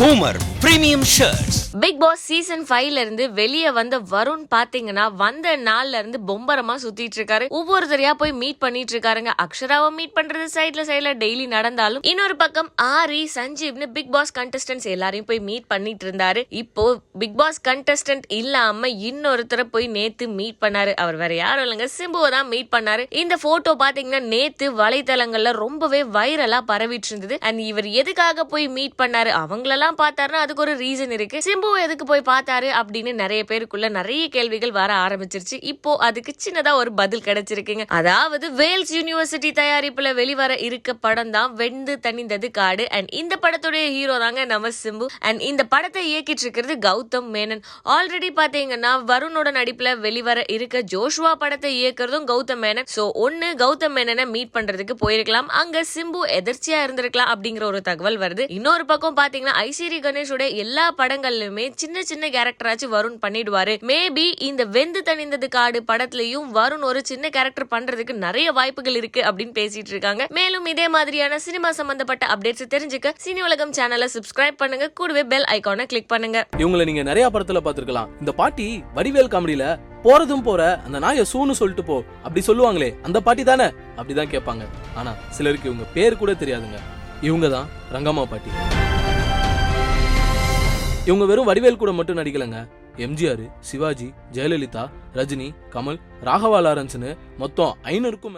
Boomer premium shirts Bigg Boss season ஃபைவ்ல இருந்து வெளியே வந்த வருண் பாத்தீங்கன்னா வந்த நாள்ல இருந்து பொம்பரமா சுத்திட்டு இருக்காரு. ஒவ்வொருத்தரையா போய் மீட் பண்ணிட்டு இருக்காருங்க. அக்ஷராவை மீட் பண்றது சைட்ல சைட்ல டெய்லி நடந்தாலும் இன்னொரு பக்கம் ஆரி சஞ்சீவ்னு பிக் பாஸ் கண்டஸ்டன்ஸ் எல்லாரையும் போய் மீட் பண்ணிட்டு இருந்தாரு. இப்போ பிக் பாஸ் கண்டஸ்டன்ட் இல்லாம இன்னொருத்தரை போய் நேத்து மீட் பண்ணாரு. அவர் வேற யாரும் இல்லைங்க. சிம்புவை தான் மீட் பண்ணாரு. இந்த போட்டோ பாத்தீங்கன்னா நேத்து வலைத்தளங்கள்ல ரொம்பவே வைரலா பரவிட்டு இருந்தது. அண்ட் இவர் எதுக்காக போய் மீட் பண்ணாரு? அவங்களெல்லாம் பார்த்தாருன்னா அதுக்கு ஒரு ரீசன் இருக்கு. சிம்பு எதுக்கு போய் பார்த்தாரு அப்படின்னு நிறைய பேருக்குள்ள நிறைய கேள்விகள் வர ஆரம்பிச்சிருச்சு. இப்போ அதுக்கு சின்னதா ஒரு பதில் கிடைச்சிருக்குங்க. அதாவது வேல்ஸ் யூனிவர்சிட்டி தயாரிப்புல வெளிவர இருக்க படம் தான் வெந்து தனிந்தது காடு. அண்ட் இந்த படத்துடைய ஹீரோ தாங்க நம்ம சிம்பு. அண்ட் இந்த படத்தை இயக்கிட்டு இருக்கிறது கௌதம் மேனன். ஆல்ரெடி பாத்தீங்கன்னா வருணோட நடிப்புல வெளிவர இருக்க ஜோஷுவா படத்தை இயக்குறதும் கௌதம் மேனன். சோ ஒன்னு கௌதம் மேனனை மீட் பண்றதுக்கு போயிருக்கலாம். அங்க சிம்பு எதிர்ச்சியா இருந்திருக்கலாம் அப்படிங்கிற ஒரு தகவல் வருது. இன்னொரு பக்கம் பாத்தீங்கன்னா ஸ்ரீ கணேஷோட எல்லா படங்கள்லயுமே சின்ன சின்ன கேரக்டராச்சும் வருண் பண்ணிடுவாரு. மேபி இந்த வெந்து தணிந்தது காடு படத்துலயும் வருண் ஒரு சின்ன கேரக்டர் பண்றதுக்கு நிறைய வாய்ப்புகள் இருக்கு அப்படின்னு பேசிட்டு இருக்காங்க. மேலும் இதே மாதிரியான சினிமா சம்பந்தப்பட்ட அப்டேட்ஸ் தெரிஞ்சுக்க சினி உலகம் சேனலை சப்ஸ்கிரைப் பண்ணுங்க. கூடவே பெல் ஐகானை கிளிக் பண்ணுங்க. இவங்களை நீங்க நிறைய படத்துல பாத்துருக்கலாம் இந்த பாட்டி வடிவேல் காமெடியில போறதும் போற அந்த நாய சூன்னு சொல்லிட்டு போ அப்படி சொல்லுவாங்களே அந்த பாட்டி தானே? அப்படிதான் கேட்பாங்க. ஆனா சிலருக்கு இவங்க பேர் கூட தெரியாதுங்க. இவங்க தான் ரங்கம்மா பாட்டி. இவங்க வெறும் வடிவேல் கூட மட்டும் நடிக்கலங்க. எம்ஜிஆர் சிவாஜி ஜெயலலிதா ரஜினி கமல் ராகவா லாரன்ஸ்னு மொத்தம் ஐநூறுக்கும்